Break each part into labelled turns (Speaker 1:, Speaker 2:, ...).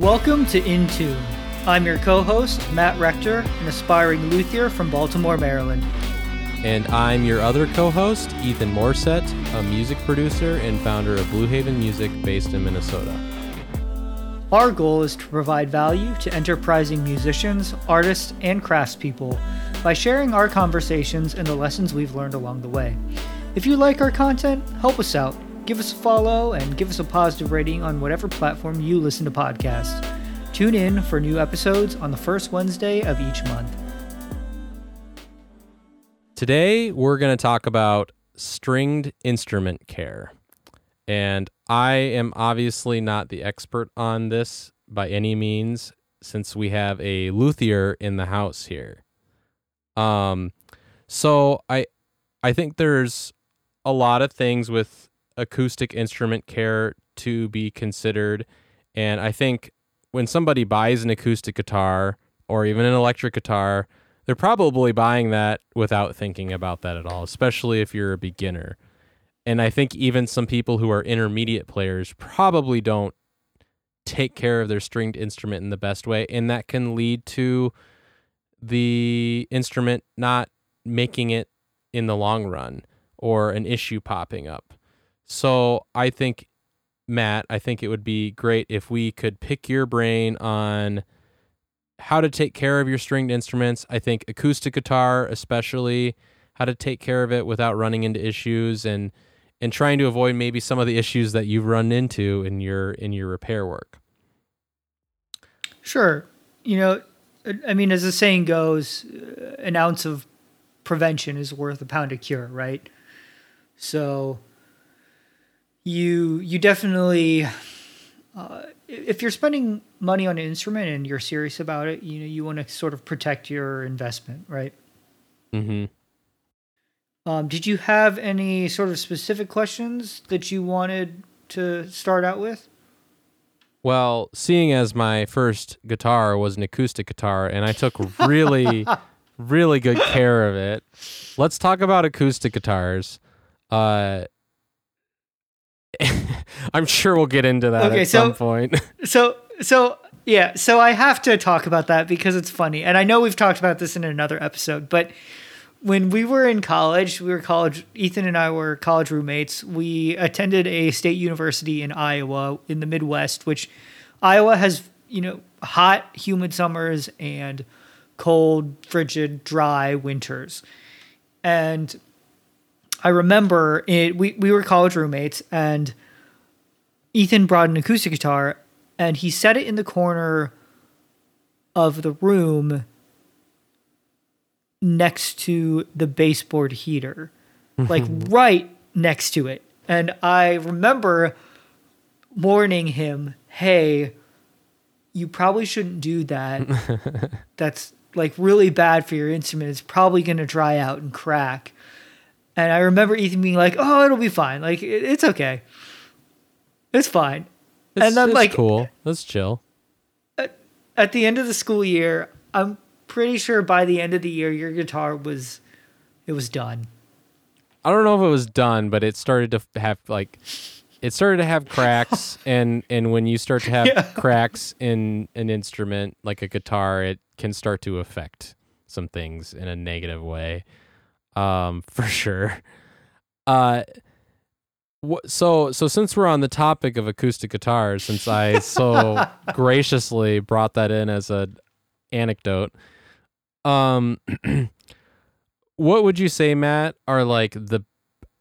Speaker 1: Welcome to In Tune. I'm your co host, Matt Rector, an aspiring luthier from Baltimore, Maryland.
Speaker 2: And I'm your other co host, Ethan Morset, a music producer and founder of Blue Haven Music based in Minnesota.
Speaker 1: Our goal is to provide value to enterprising musicians, artists, and craftspeople by sharing our conversations and the lessons we've learned along the way. If you like our content, help us out. Give us a follow and give us a positive rating on whatever platform you listen to podcasts. Tune in for new episodes on the first Wednesday of each month.
Speaker 2: Today, we're going to talk about stringed instrument care. And I am obviously not the expert on this by any means, since we have a luthier in the house here. Um, so I, I think there's a lot of things with acoustic instrument care to be considered, and I think when somebody buys an acoustic guitar or even an electric guitar, they're probably buying that without thinking about that at all, especially if you're a beginner. And I think even some people who are intermediate players probably don't take care of their stringed instrument in the best way. And that can lead to the instrument not making it in the long run or an issue popping up. So I think, Matt, I think it would be great if we could pick your brain on how to take care of your stringed instruments. I think acoustic guitar, especially, how to take care of it without running into issues and and trying to avoid maybe some of the issues that you've run into in your in your repair work.
Speaker 1: Sure. You know, I mean, as the saying goes, an ounce of prevention is worth a pound of cure, right? So you you definitely uh, if you're spending money on an instrument and you're serious about it, you know you want to sort of protect your investment, right?
Speaker 2: Mm-hmm.
Speaker 1: Um, did you have any sort of specific questions that you wanted to start out with?
Speaker 2: Well, seeing as my first guitar was an acoustic guitar and I took really, really good care of it, let's talk about acoustic guitars. Uh, I'm sure we'll get into that
Speaker 1: Okay,
Speaker 2: at
Speaker 1: so-
Speaker 2: some point.
Speaker 1: So so yeah, so I have to talk about that because it's funny. And I know we've talked about this in another episode, but when we were in college, we were college Ethan and I were college roommates. We attended a state university in Iowa in the Midwest, which Iowa has, you know, hot, humid summers and cold, frigid, dry winters. And I remember it we, we were college roommates and Ethan brought an acoustic guitar and he set it in the corner of the room next to the baseboard heater, mm-hmm. like right next to it. And I remember warning him, hey, you probably shouldn't do that. That's like really bad for your instrument. It's probably going to dry out and crack. And I remember Ethan being like, oh, it'll be fine. Like, it, it's okay. It's fine.
Speaker 2: It's,
Speaker 1: and then,
Speaker 2: it's
Speaker 1: like,
Speaker 2: cool. Let's chill.
Speaker 1: at the end of the school year, I'm pretty sure by the end of the year your guitar was it was done.
Speaker 2: I don't know if it was done, but it started to have like it started to have cracks and and when you start to have
Speaker 1: Yeah.
Speaker 2: cracks in an instrument like a guitar, it can start to affect some things in a negative way. Um for sure. Uh wh- so so since we're on the topic of acoustic guitars, since I so graciously brought that in as a anecdote, um what would you say matt are like the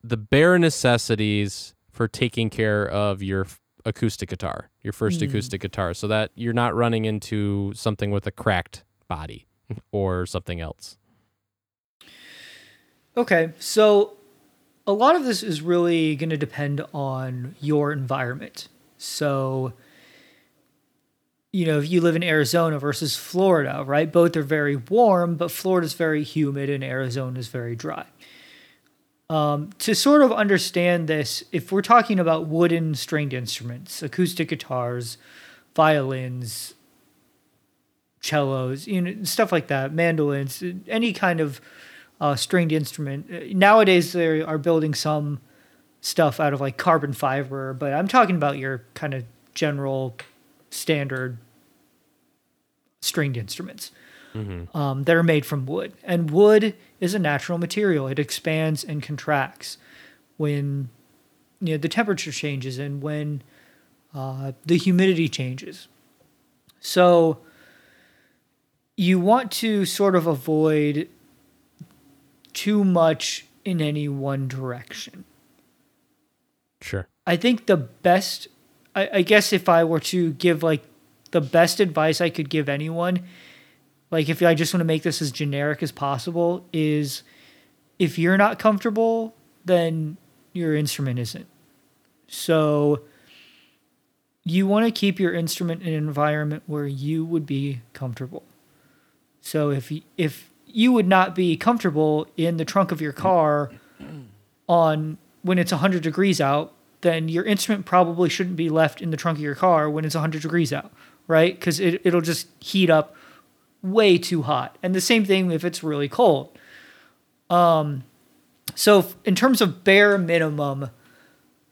Speaker 2: the bare necessities for taking care of your f- acoustic guitar your first
Speaker 1: Hmm.
Speaker 2: acoustic guitar so that you're not running into something with a cracked body or something else
Speaker 1: Okay, so a lot of this is really going to depend on your environment. So, you know, if you live in Arizona versus Florida, right? Both are very warm, but Florida's very humid and Arizona is very dry. Um, to sort of understand this, if we're talking about wooden stringed instruments, acoustic guitars, violins, cellos, you know, stuff like that, mandolins, any kind of uh, stringed instrument. Uh, Nowadays, they are building some stuff out of like carbon fiber, but I'm talking about your kind of general standard stringed instruments um, that are made from wood. And wood is a natural material. It expands and contracts when you know the temperature changes and when uh, the humidity changes. So you want to sort of avoid too much in any one direction.
Speaker 2: Sure.
Speaker 1: I think the best, I, I guess, if I were to give like the best advice I could give anyone, like if I just want to make this as generic as possible, is if you're not comfortable, then your instrument isn't. So you want to keep your instrument in an environment where you would be comfortable. So if if you would not be comfortable in the trunk of your car on when it's 100 degrees out, then your instrument probably shouldn't be left in the trunk of your car when it's 100 degrees out, right? Because it, it'll just heat up way too hot. And the same thing if it's really cold. Um, so, in terms of bare minimum,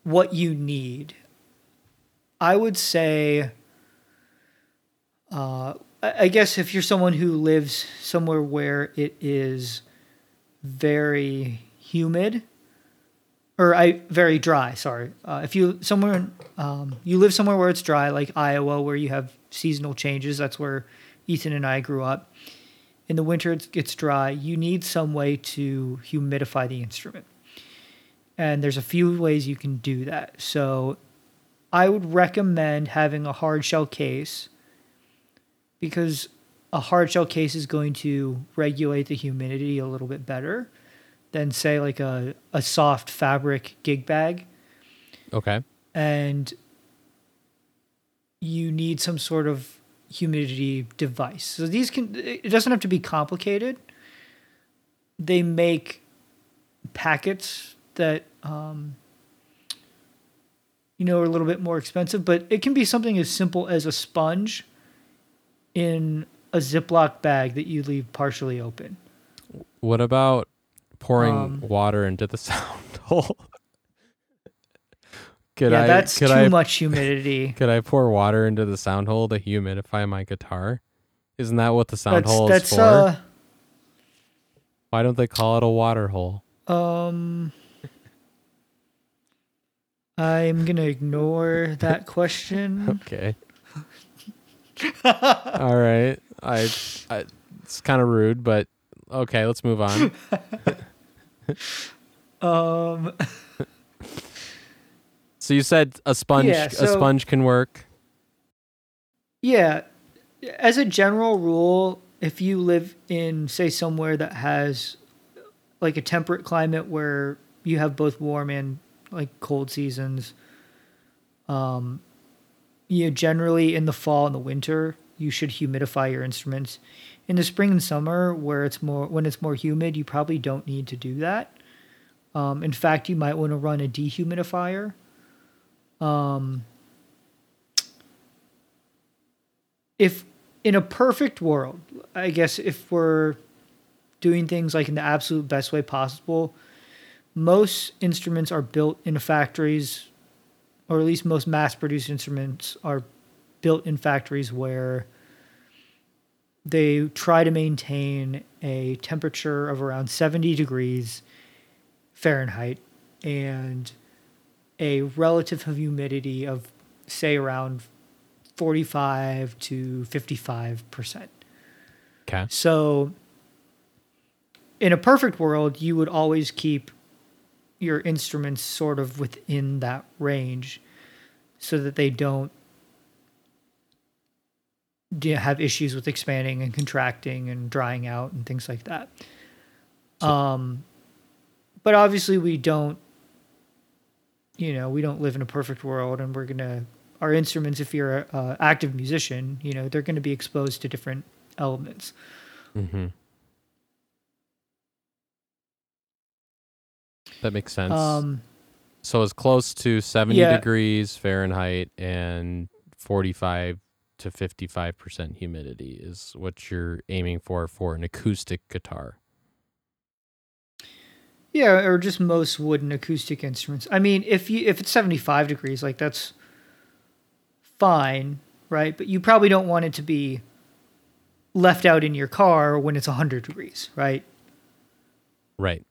Speaker 1: what you need, I would say, uh, I guess if you're someone who lives somewhere where it is very humid, or I very dry. Sorry, uh, if you somewhere um, you live somewhere where it's dry, like Iowa, where you have seasonal changes. That's where Ethan and I grew up. In the winter, it gets dry. You need some way to humidify the instrument, and there's a few ways you can do that. So, I would recommend having a hard shell case because a hard shell case is going to regulate the humidity a little bit better than say like a, a soft fabric gig bag.
Speaker 2: Okay.
Speaker 1: and you need some sort of humidity device. So these can it doesn't have to be complicated. They make packets that um, you know are a little bit more expensive but it can be something as simple as a sponge in a ziploc bag that you leave partially open
Speaker 2: What about pouring
Speaker 1: Um,
Speaker 2: water into the sound hole? could
Speaker 1: yeah
Speaker 2: I
Speaker 1: that's
Speaker 2: could
Speaker 1: too
Speaker 2: I
Speaker 1: much humidity
Speaker 2: could I pour water into the sound hole to humidify my guitar? Isn't that what the sound
Speaker 1: that's
Speaker 2: hole
Speaker 1: that's
Speaker 2: is for?
Speaker 1: uh
Speaker 2: Why don't they call it a water hole?
Speaker 1: Um, I'm gonna ignore that question.
Speaker 2: Okay. All right. I, I it's kind of rude, but okay, let's move on.
Speaker 1: Um,
Speaker 2: So you said a sponge
Speaker 1: Yeah,
Speaker 2: a sponge can work.
Speaker 1: yeah, as a general rule, if you live in, say, somewhere that has like a temperate climate where you have both warm and like cold seasons, um, you know, generally in the fall and the winter, you should humidify your instruments. In the spring and summer, where it's more when it's more humid, you probably don't need to do that. Um, in fact, you might want to run a dehumidifier. Um, if in a perfect world, I guess if we're doing things like in the absolute best way possible, most instruments are built in factories, or at least most mass produced instruments are built in factories where they try to maintain a temperature of around 70 degrees Fahrenheit and a relative humidity of, say, around 45 to 55 percent.
Speaker 2: Okay.
Speaker 1: So, in a perfect world, you would always keep your instruments sort of within that range so that they don't have issues with expanding and contracting and drying out and things like that. um, but obviously, we don't, you know, we don't live in a perfect world and we're going to, our instruments, if you're an active musician, you know, they're going to be exposed to different elements.
Speaker 2: Mm-hmm. That makes sense.
Speaker 1: Um,
Speaker 2: so it's close to 70
Speaker 1: Yeah.
Speaker 2: degrees Fahrenheit and 45 to 55% humidity is what you're aiming for for an acoustic guitar.
Speaker 1: Yeah, or just most wooden acoustic instruments. I mean, if you if it's 75 degrees, like that's fine, right? But you probably don't want it to be left out in your car when it's 100 degrees, right?
Speaker 2: Right.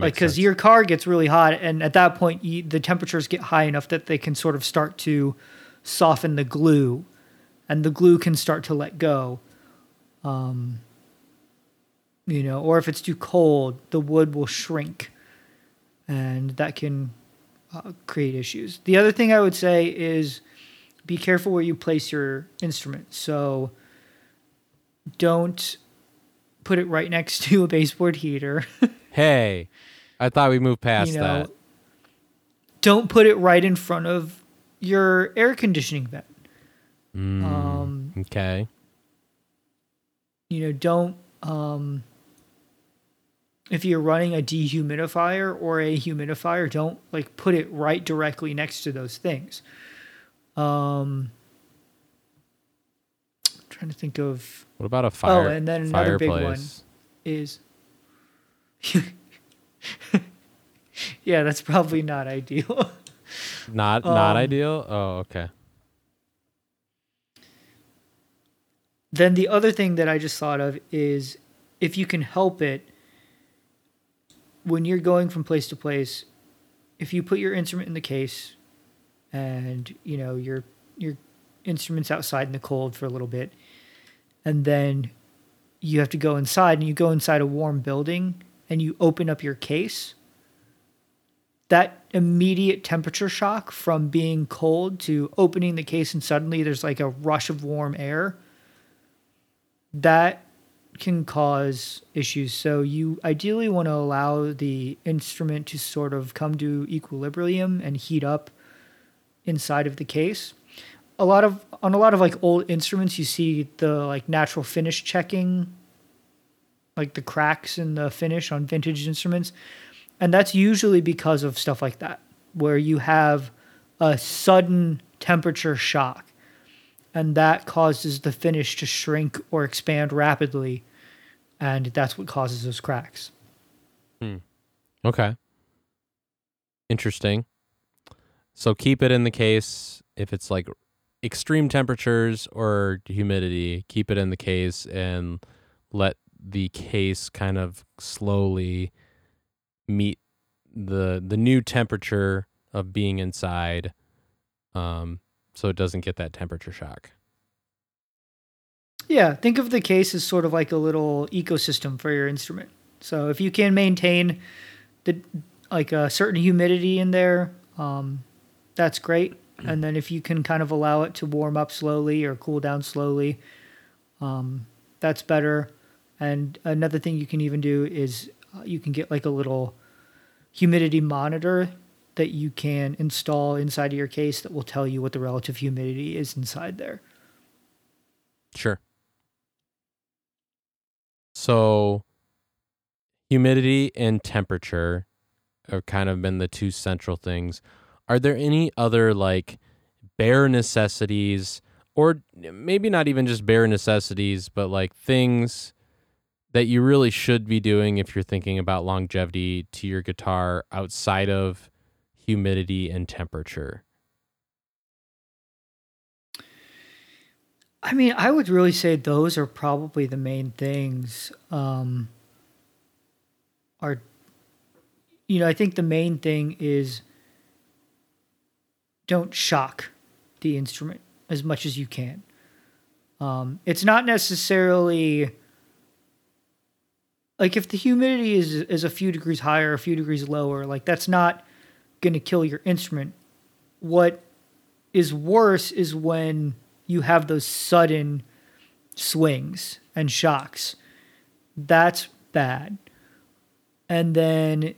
Speaker 1: Like because your car gets really hot, and at that point, you, the temperatures get high enough that they can sort of start to soften the glue, and the glue can start to let go. Um, you know, or if it's too cold, the wood will shrink, and that can uh, create issues. The other thing I would say is be careful where you place your instrument. So don't put it right next to a baseboard heater.
Speaker 2: Hey, I thought we moved past
Speaker 1: you know,
Speaker 2: that.
Speaker 1: don't put it right in front of your air conditioning vent.
Speaker 2: Mm,
Speaker 1: Um,
Speaker 2: okay.
Speaker 1: you know, don't um, if you're running a dehumidifier or a humidifier, don't like put it right directly next to those things. Um, trying to think of
Speaker 2: What about a fire?
Speaker 1: Oh, and then another big one. is yeah, that's probably not ideal.
Speaker 2: Not not
Speaker 1: Um,
Speaker 2: ideal. Oh, okay.
Speaker 1: Then the other thing that I just thought of is if you can help it, when you're going from place to place, if you put your instrument in the case and you know your your instruments outside in the cold for a little bit, and then you have to go inside and you go inside a warm building and you open up your case, that immediate temperature shock from being cold to opening the case and suddenly there's like a rush of warm air that can cause issues. So you ideally want to allow the instrument to sort of come to equilibrium and heat up inside of the case. A lot of on a lot of like old instruments you see the like natural finish checking like the cracks in the finish on vintage instruments. And that's usually because of stuff like that where you have a sudden temperature shock and that causes the finish to shrink or expand rapidly and that's what causes those cracks hmm.
Speaker 2: Okay. Interesting. So keep it in the case if it's like extreme temperatures or humidity, keep it in the case and let the case kind of slowly meet the the new temperature of being inside um so it doesn't get that temperature shock.
Speaker 1: yeah think of the case as sort of like a little ecosystem for your instrument. So if you can maintain the like a certain humidity in there um, that's great. And then if you can kind of allow it to warm up slowly or cool down slowly um, that's better and another thing you can even do is uh, you can get like a little humidity monitor that you can install inside of your case that will tell you what the relative humidity is inside there.
Speaker 2: Sure. So, humidity and temperature have kind of been the two central things. Are there any other like bare necessities, or maybe not even just bare necessities, but like things that you really should be doing if you're thinking about longevity to your guitar outside of humidity and temperature?
Speaker 1: I mean, I would really say those are probably the main things. Um, are you know, I think the main thing is don't shock the instrument as much as you can. Um, it's not necessarily like if the humidity is is a few degrees higher, a few degrees lower, like that's not going to kill your instrument. What is worse is when you have those sudden swings and shocks. That's bad. And then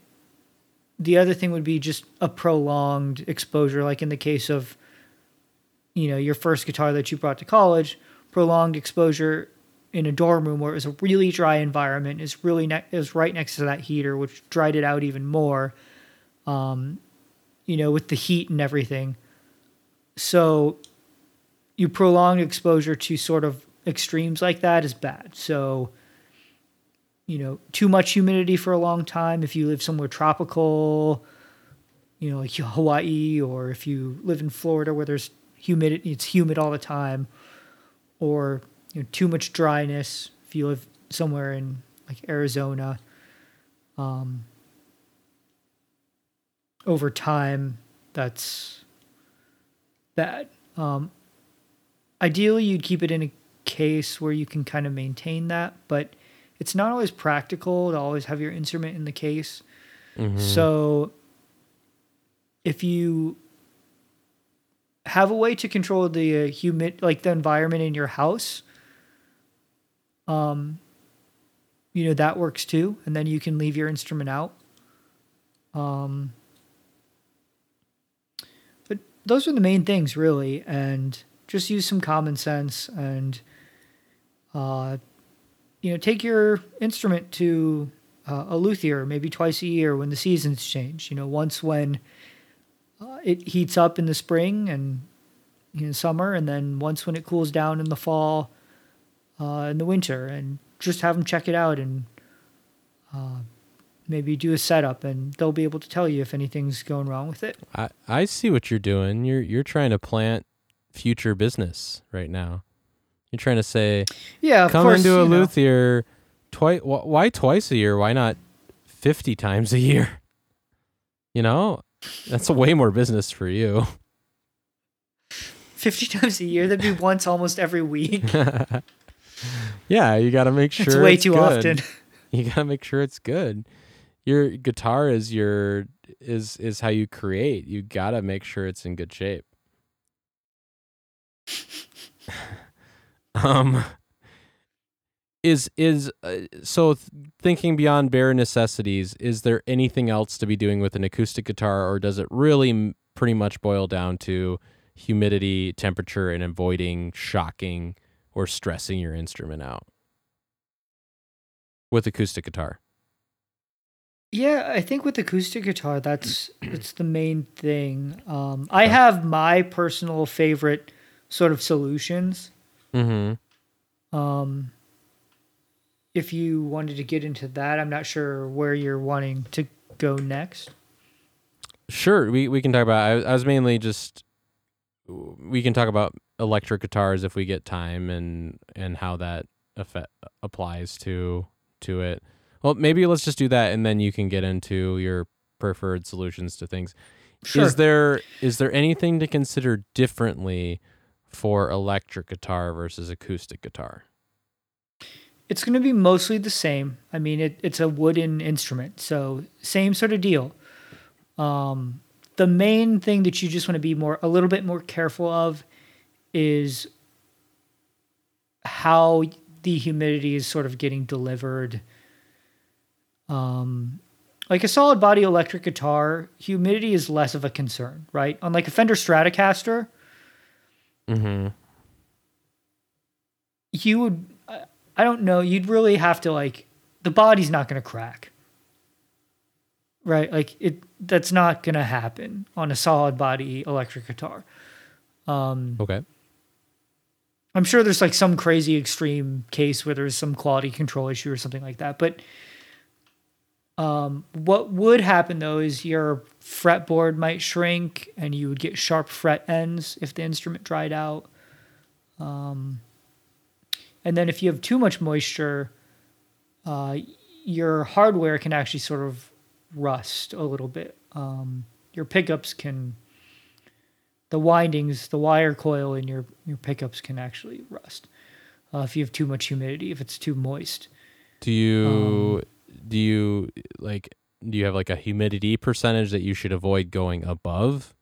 Speaker 1: the other thing would be just a prolonged exposure, like in the case of, you know, your first guitar that you brought to college, prolonged exposure in a dorm room where it was a really dry environment is really ne- is right next to that heater, which dried it out even more. Um, you know, with the heat and everything. So you prolong exposure to sort of extremes like that is bad. So, you know, too much humidity for a long time. If you live somewhere tropical, you know, like Hawaii, or if you live in Florida where there's humidity, it's humid all the time, or you know, too much dryness. If you live somewhere in like Arizona, um, over time, that's bad. Um, ideally, you'd keep it in a case where you can kind of maintain that, but it's not always practical to always have your instrument in the case.
Speaker 2: Mhm.
Speaker 1: So if you have a way to control the uh, humid like the environment in your house um you know that works too. And then you can leave your instrument out. Um but those are the main things really. And just use some common sense and uh you know take your instrument to uh, a luthier maybe twice a year when the seasons change. You know once when uh, it heats up in the spring and in summer, and then once when it cools down in the fall, uh, in the winter, and just have them check it out and uh, maybe do a setup, and they'll be able to tell you if anything's going wrong with it.
Speaker 2: I I see what you're doing. You're you're trying to plant future business right now. You're trying to say
Speaker 1: Yeah, of
Speaker 2: come
Speaker 1: course.
Speaker 2: into a luthier twice. Wh- why twice a year? Why not fifty times a year? You know, that's way more business for you.
Speaker 1: 50 times a year, that'd be once almost every week.
Speaker 2: yeah, you got to make sure
Speaker 1: it's way
Speaker 2: it's
Speaker 1: too
Speaker 2: good.
Speaker 1: often.
Speaker 2: You got to make sure it's good. Your guitar is your is is how you create. You got to make sure it's in good shape. um is is uh, so th- thinking beyond bare necessities is there anything else to be doing with an acoustic guitar or does it really m- pretty much boil down to humidity temperature and avoiding shocking or stressing your instrument out with acoustic guitar
Speaker 1: Yeah, I think with acoustic guitar, that's that's the main thing. Um, I have my personal favorite sort of solutions.
Speaker 2: mm-hmm
Speaker 1: Um, if you wanted to get into that, I'm not sure where you're wanting to go next.
Speaker 2: Sure, we we can talk about. I, I was mainly just. We can talk about electric guitars if we get time, and and how that effect applies to to it. Well, maybe let's just do that, and then you can get into your preferred solutions to things.
Speaker 1: Sure.
Speaker 2: Is there is there anything to consider differently for electric guitar versus acoustic guitar?
Speaker 1: It's going to be mostly the same. I mean, it, it's a wooden instrument, so same sort of deal. Um, the main thing that you just want to be more a little bit more careful of is how the humidity is sort of getting delivered. Um, like a solid body electric guitar, humidity is less of a concern, right? Unlike a Fender Stratocaster,
Speaker 2: Mm-hmm.
Speaker 1: you would I- don't know you'd really have to like the body's not going to crack right like it that's not going to happen on a solid body electric guitar um
Speaker 2: Okay.
Speaker 1: I'm sure there's like some crazy extreme case where there's some quality control issue or something like that but um what would happen though is your fretboard might shrink and you would get sharp fret ends if the instrument dried out um and then if you have too much moisture, uh, your hardware can actually sort of rust a little bit. Um, your pickups can, the windings, the wire coil in your, your pickups can actually rust uh, if you have too much humidity, if it's too moist.
Speaker 2: Do you do you like do you have like a humidity percentage that you should avoid going above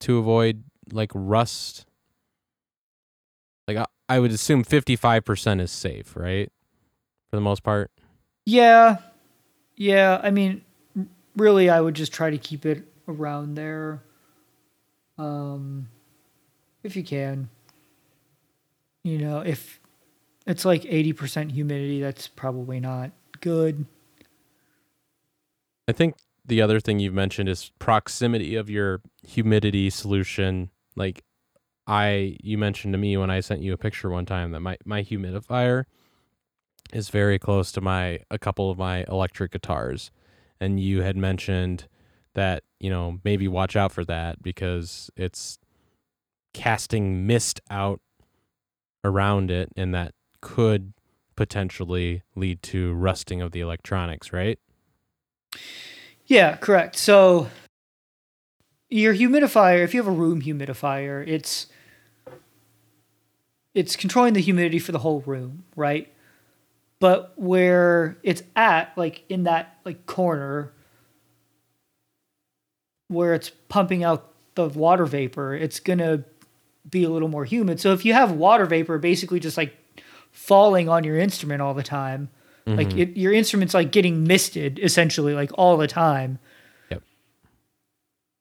Speaker 2: to avoid like rust? Like I, I would assume 55% is safe, right? For the most part.
Speaker 1: Yeah. Yeah. I mean, really, I would just try to keep it around there. Um, if you can. You know, if it's like 80% humidity, that's probably not good.
Speaker 2: I think the other thing you've mentioned is proximity of your humidity solution. Like I you mentioned to me when I sent you a picture one time that my my humidifier is very close to my a couple of my electric guitars and you had mentioned that, you know, maybe watch out for that because it's casting mist out around it and that could potentially lead to rusting of the electronics, right?
Speaker 1: Yeah, correct. So your humidifier, if you have a room humidifier, it's it's controlling the humidity for the whole room, right? But where it's at, like in that like corner where it's pumping out the water vapor, it's gonna be a little more humid. So if you have water vapor basically just like falling on your instrument all the time, mm-hmm. like it, your instrument's like getting misted essentially like all the time.
Speaker 2: Yep.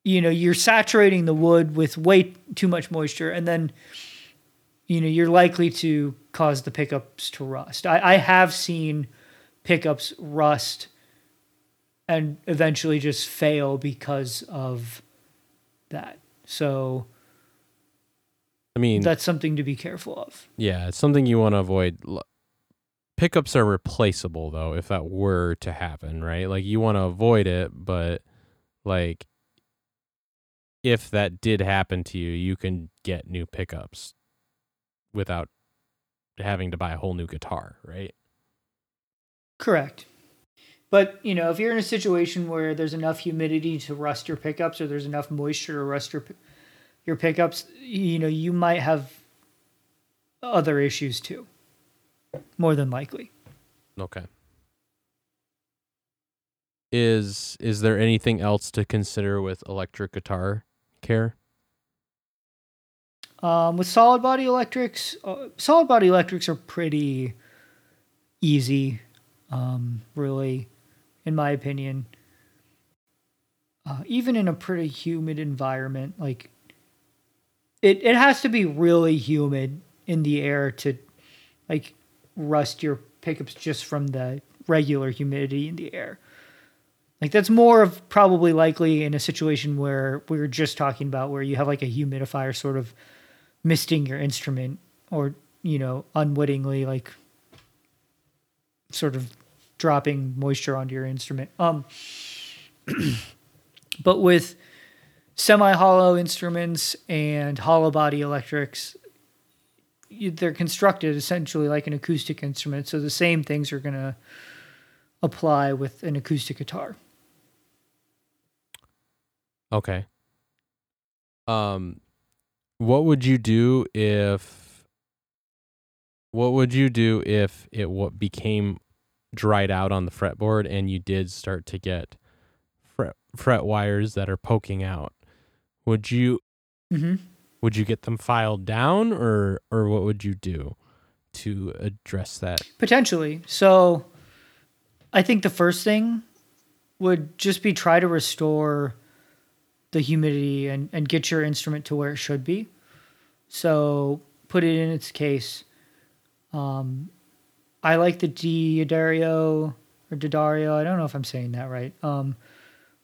Speaker 1: You know, you're saturating the wood with way too much moisture and then you know, you're likely to cause the pickups to rust. I, I have seen pickups rust and eventually just fail because of that. So
Speaker 2: I mean,
Speaker 1: that's something to be careful of.
Speaker 2: Yeah, it's something you want to avoid. Pickups are replaceable though if that were to happen, right? Like you want to avoid it, but like if that did happen to you, you can get new pickups without having to buy a whole new guitar, right?
Speaker 1: Correct. But, you know, if you're in a situation where there's enough humidity to rust your pickups or there's enough moisture to rust your your pickups, you know, you might have other issues too. More than likely.
Speaker 2: Okay. Is is there anything else to consider with electric guitar care?
Speaker 1: Um, with solid body electrics, uh, solid body electrics are pretty easy, um, really, in my opinion. Uh, even in a pretty humid environment, like it, it has to be really humid in the air to like rust your pickups just from the regular humidity in the air. Like that's more of probably likely in a situation where we were just talking about where you have like a humidifier sort of misting your instrument or you know unwittingly like sort of dropping moisture onto your instrument. Um but with semi hollow instruments and hollow body electrics they're constructed essentially like an acoustic instrument so the same things are going to apply with an acoustic guitar.
Speaker 2: Okay. Um what would you do if what would you do if it what became dried out on the fretboard and you did start to get fret fret wires that are poking out would you
Speaker 1: mm-hmm.
Speaker 2: would you get them filed down or or what would you do to address that
Speaker 1: potentially so i think the first thing would just be try to restore the humidity and, and get your instrument to where it should be. So put it in its case. Um, I like the D'Addario or D'Addario. I don't know if I'm saying that right. Um,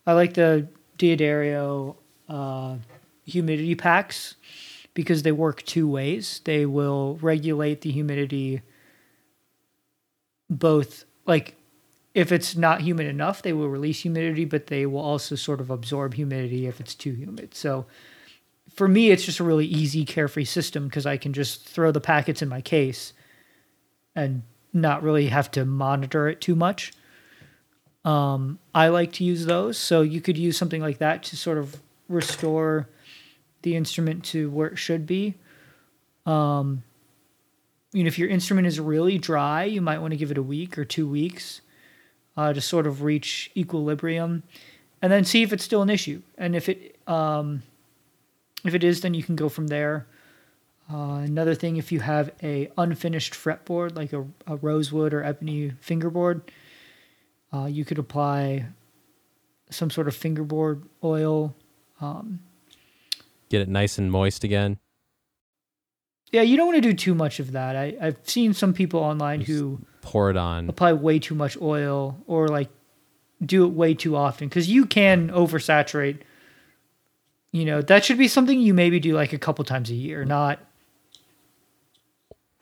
Speaker 1: I like the D'Addario uh, humidity packs because they work two ways. They will regulate the humidity both like if it's not humid enough, they will release humidity, but they will also sort of absorb humidity if it's too humid. So for me, it's just a really easy, carefree system because I can just throw the packets in my case and not really have to monitor it too much. Um, I like to use those. So you could use something like that to sort of restore the instrument to where it should be. Um, you know, if your instrument is really dry, you might want to give it a week or two weeks uh, to sort of reach equilibrium, and then see if it's still an issue. And if it um, if it is, then you can go from there. Uh, another thing, if you have a unfinished fretboard like a, a rosewood or ebony fingerboard, uh, you could apply some sort of fingerboard oil. Um,
Speaker 2: Get it nice and moist again.
Speaker 1: Yeah, you don't want to do too much of that. I, I've seen some people online Just who
Speaker 2: pour it on,
Speaker 1: apply way too much oil, or like do it way too often because you can oversaturate. You know that should be something you maybe do like a couple times a year, not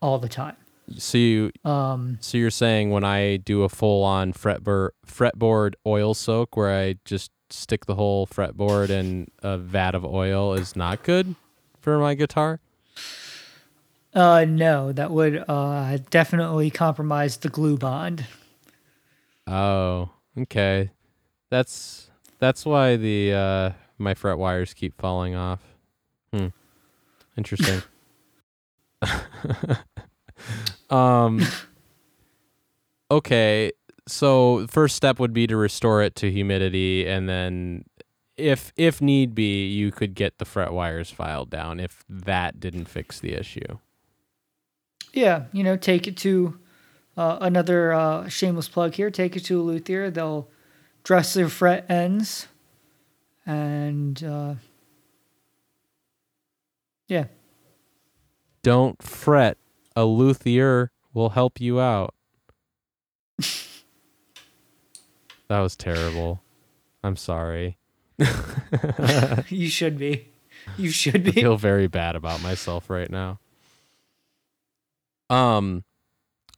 Speaker 1: all the time.
Speaker 2: So you,
Speaker 1: um,
Speaker 2: so you're saying when I do a full on fretboard fretboard oil soak, where I just stick the whole fretboard in a vat of oil, is not good for my guitar.
Speaker 1: Uh, no, that would uh definitely compromise the glue bond.
Speaker 2: Oh, okay. That's that's why the uh my fret wires keep falling off. Hmm. Interesting. um okay, so first step would be to restore it to humidity and then if if need be, you could get the fret wires filed down if that didn't fix the issue.
Speaker 1: Yeah, you know, take it to uh, another uh, shameless plug here. Take it to a luthier. They'll dress their fret ends, and uh, yeah.
Speaker 2: Don't fret. A luthier will help you out. that was terrible. I'm sorry.
Speaker 1: you should be. You should be.
Speaker 2: I feel very bad about myself right now. Um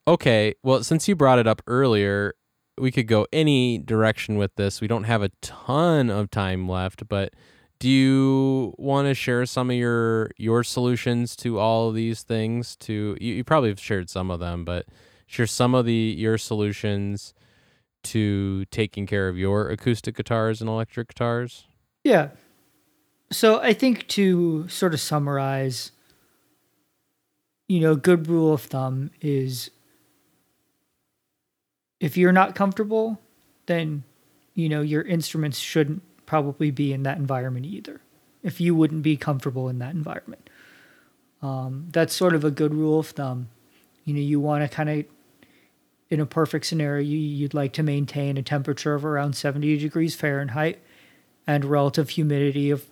Speaker 2: okay, well since you brought it up earlier, we could go any direction with this. We don't have a ton of time left, but do you want to share some of your your solutions to all of these things to you, you probably have shared some of them, but share some of the your solutions to taking care of your acoustic guitars and electric guitars?
Speaker 1: Yeah. So I think to sort of summarize, you know, good rule of thumb is if you're not comfortable, then, you know, your instruments shouldn't probably be in that environment either. If you wouldn't be comfortable in that environment, um, that's sort of a good rule of thumb. You know, you want to kind of, in a perfect scenario, you, you'd like to maintain a temperature of around 70 degrees Fahrenheit and relative humidity of,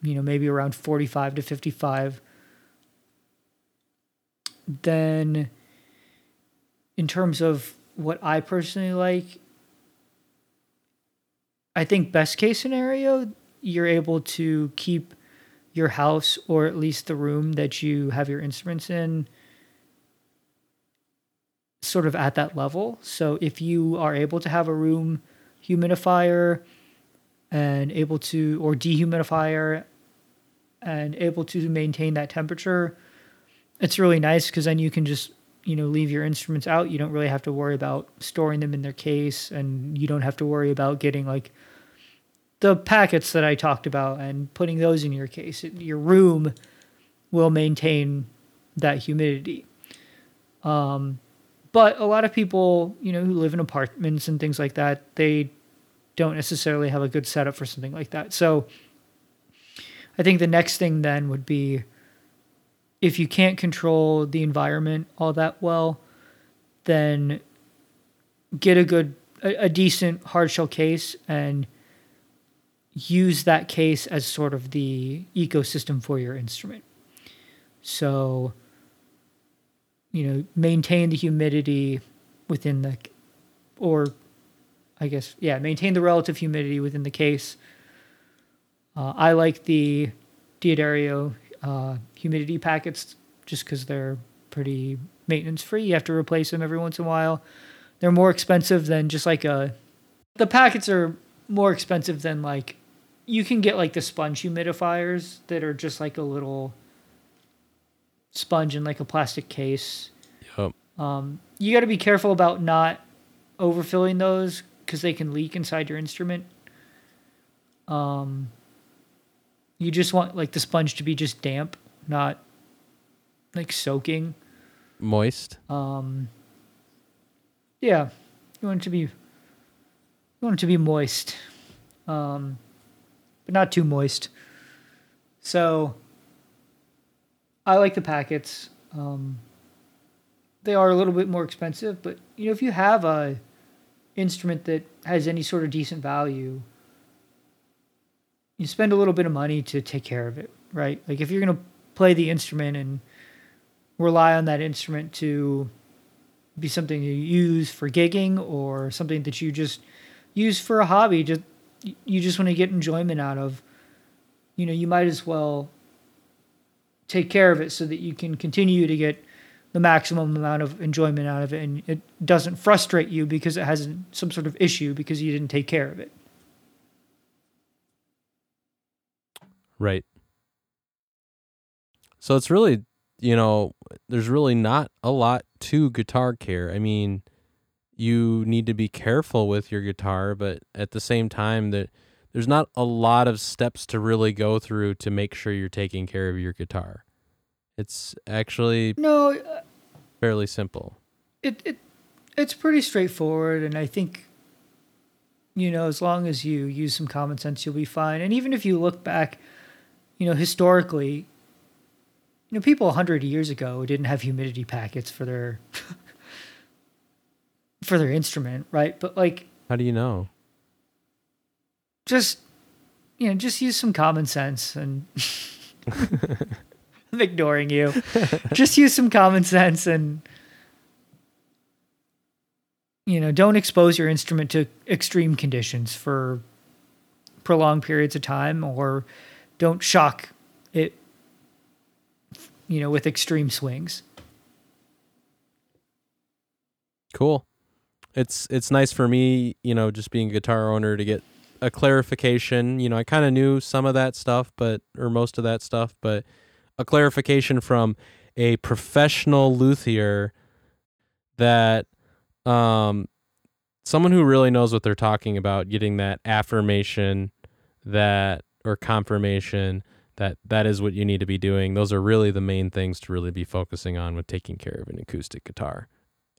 Speaker 1: you know, maybe around 45 to 55. Then, in terms of what I personally like, I think best case scenario, you're able to keep your house or at least the room that you have your instruments in sort of at that level. So if you are able to have a room humidifier and able to or dehumidifier and able to maintain that temperature, it's really nice because then you can just you know leave your instruments out you don't really have to worry about storing them in their case and you don't have to worry about getting like the packets that i talked about and putting those in your case. Your room will maintain that humidity. Um, but a lot of people you know who live in apartments and things like that they don't necessarily have a good setup for something like that. So i think the next thing then would be if you can't control the environment all that well, then get a good, a, a decent hard shell case and use that case as sort of the ecosystem for your instrument. So, you know, maintain the humidity within the, or I guess, yeah, maintain the relative humidity within the case. Uh, I like the D'Addario uh, humidity packets just because they're pretty maintenance free. You have to replace them every once in a while. They're more expensive than just like a. The packets are more expensive than like. You can get like the sponge humidifiers that are just like a little sponge in like a plastic case.
Speaker 2: Yep.
Speaker 1: Um, you got to be careful about not overfilling those because they can leak inside your instrument. Um, you just want like the sponge to be just damp, not like soaking.
Speaker 2: Moist.
Speaker 1: Um, yeah, you want it to be you want it to be moist, um, but not too moist. So I like the packets. Um, they are a little bit more expensive, but you know if you have a instrument that has any sort of decent value, you spend a little bit of money to take care of it, right? Like if you're gonna play the instrument and rely on that instrument to be something you use for gigging or something that you just use for a hobby just you just want to get enjoyment out of you know you might as well take care of it so that you can continue to get the maximum amount of enjoyment out of it and it doesn't frustrate you because it has some sort of issue because you didn't take care of it
Speaker 2: Right. So it's really you know, there's really not a lot to guitar care. I mean, you need to be careful with your guitar, but at the same time that there's not a lot of steps to really go through to make sure you're taking care of your guitar. It's actually
Speaker 1: No, uh,
Speaker 2: fairly simple.
Speaker 1: it, it it's pretty straightforward and I think you know, as long as you use some common sense you'll be fine. And even if you look back, you know, historically, you know, people 100 years ago didn't have humidity packets for their for their instrument, right? But like
Speaker 2: How do you know?
Speaker 1: just you know, just use some common sense and I'm ignoring you. just use some common sense and you know, don't expose your instrument to extreme conditions for prolonged periods of time or don't shock it you know, with extreme swings.
Speaker 2: Cool. It's it's nice for me, you know, just being a guitar owner to get a clarification. You know, I kind of knew some of that stuff, but or most of that stuff, but a clarification from a professional luthier that um someone who really knows what they're talking about getting that affirmation that or confirmation that that is what you need to be doing. Those are really the main things to really be focusing on with taking care of an acoustic guitar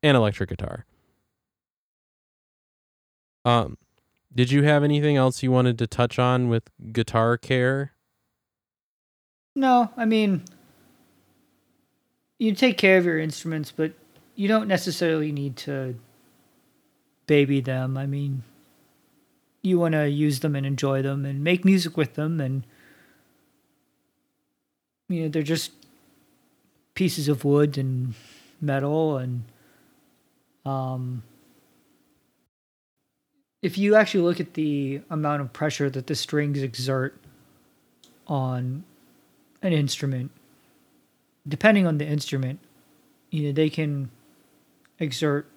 Speaker 2: and electric guitar. Um, did you have anything else you wanted to touch on with guitar care?
Speaker 1: No, I mean, you take care of your instruments, but you don't necessarily need to baby them. I mean, you want to use them and enjoy them and make music with them, and you know they're just pieces of wood and metal, and um, if you actually look at the amount of pressure that the strings exert on an instrument, depending on the instrument, you know, they can exert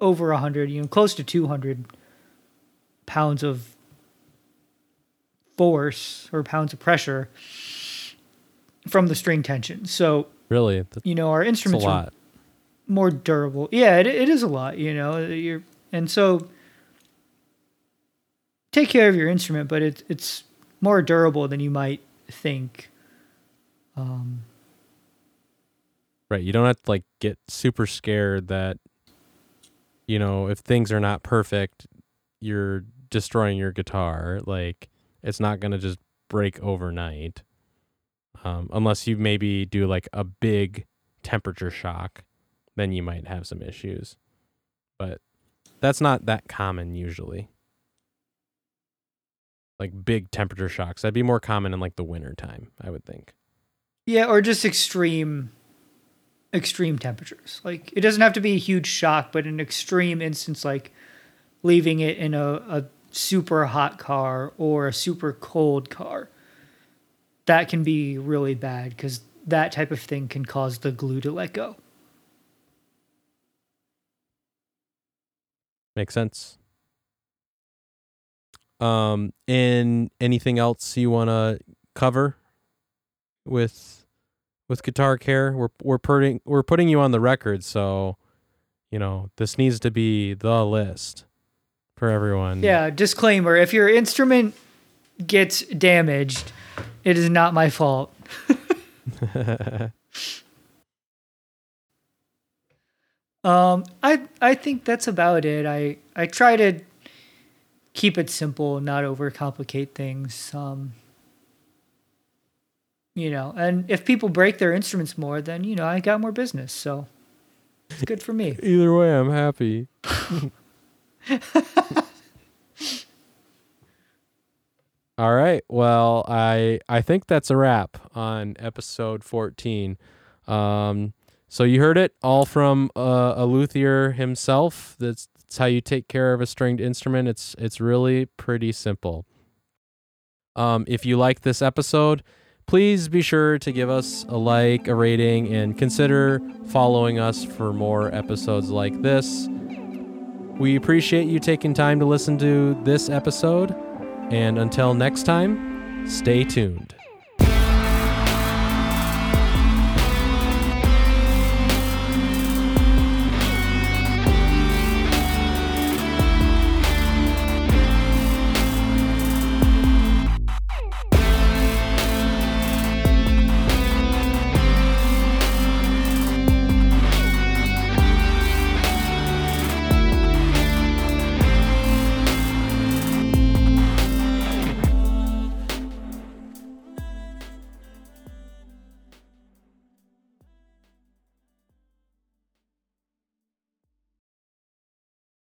Speaker 1: over a hundred, you know, close to two hundred pounds of force or pounds of pressure from the string tension. So,
Speaker 2: Really,
Speaker 1: you know, our
Speaker 2: a
Speaker 1: instruments are more durable. Yeah, it, it is a lot, you know. You're and so take care of your instrument, but it's it's more durable than you might think. Um,
Speaker 2: Right. You don't have to like get super scared that you know, if things are not perfect, you're destroying your guitar. Like it's not going to just break overnight. Um, unless you maybe do like a big temperature shock, then you might have some issues. But that's not that common usually. Like big temperature shocks. That'd be more common in like the winter time, I would think.
Speaker 1: yeah, or just extreme extreme temperatures. Like it doesn't have to be a huge shock, but an extreme instance like leaving it in a, a super hot car or a super cold car. That can be really bad because that type of thing can cause the glue to let go.
Speaker 2: Makes sense. Um, and anything else you want to cover with with guitar care? We're we're putting we're putting you on the record, so you know this needs to be the list for everyone.
Speaker 1: Yeah, disclaimer if your instrument gets damaged, it is not my fault. Um, I I think that's about it. I I try to keep it simple, not overcomplicate things. Um, you know, and if people break their instruments more, then you know I got more business, so it's good for me.
Speaker 2: Either way, I'm happy. All right. Well, I I think that's a wrap on episode 14. Um, so you heard it all from uh, a luthier himself. That's, that's how you take care of a stringed instrument. It's it's really pretty simple. Um, if you like this episode, please be sure to give us a like, a rating, and consider following us for more episodes like this. We appreciate you taking time to listen to this episode. And until next time, stay tuned.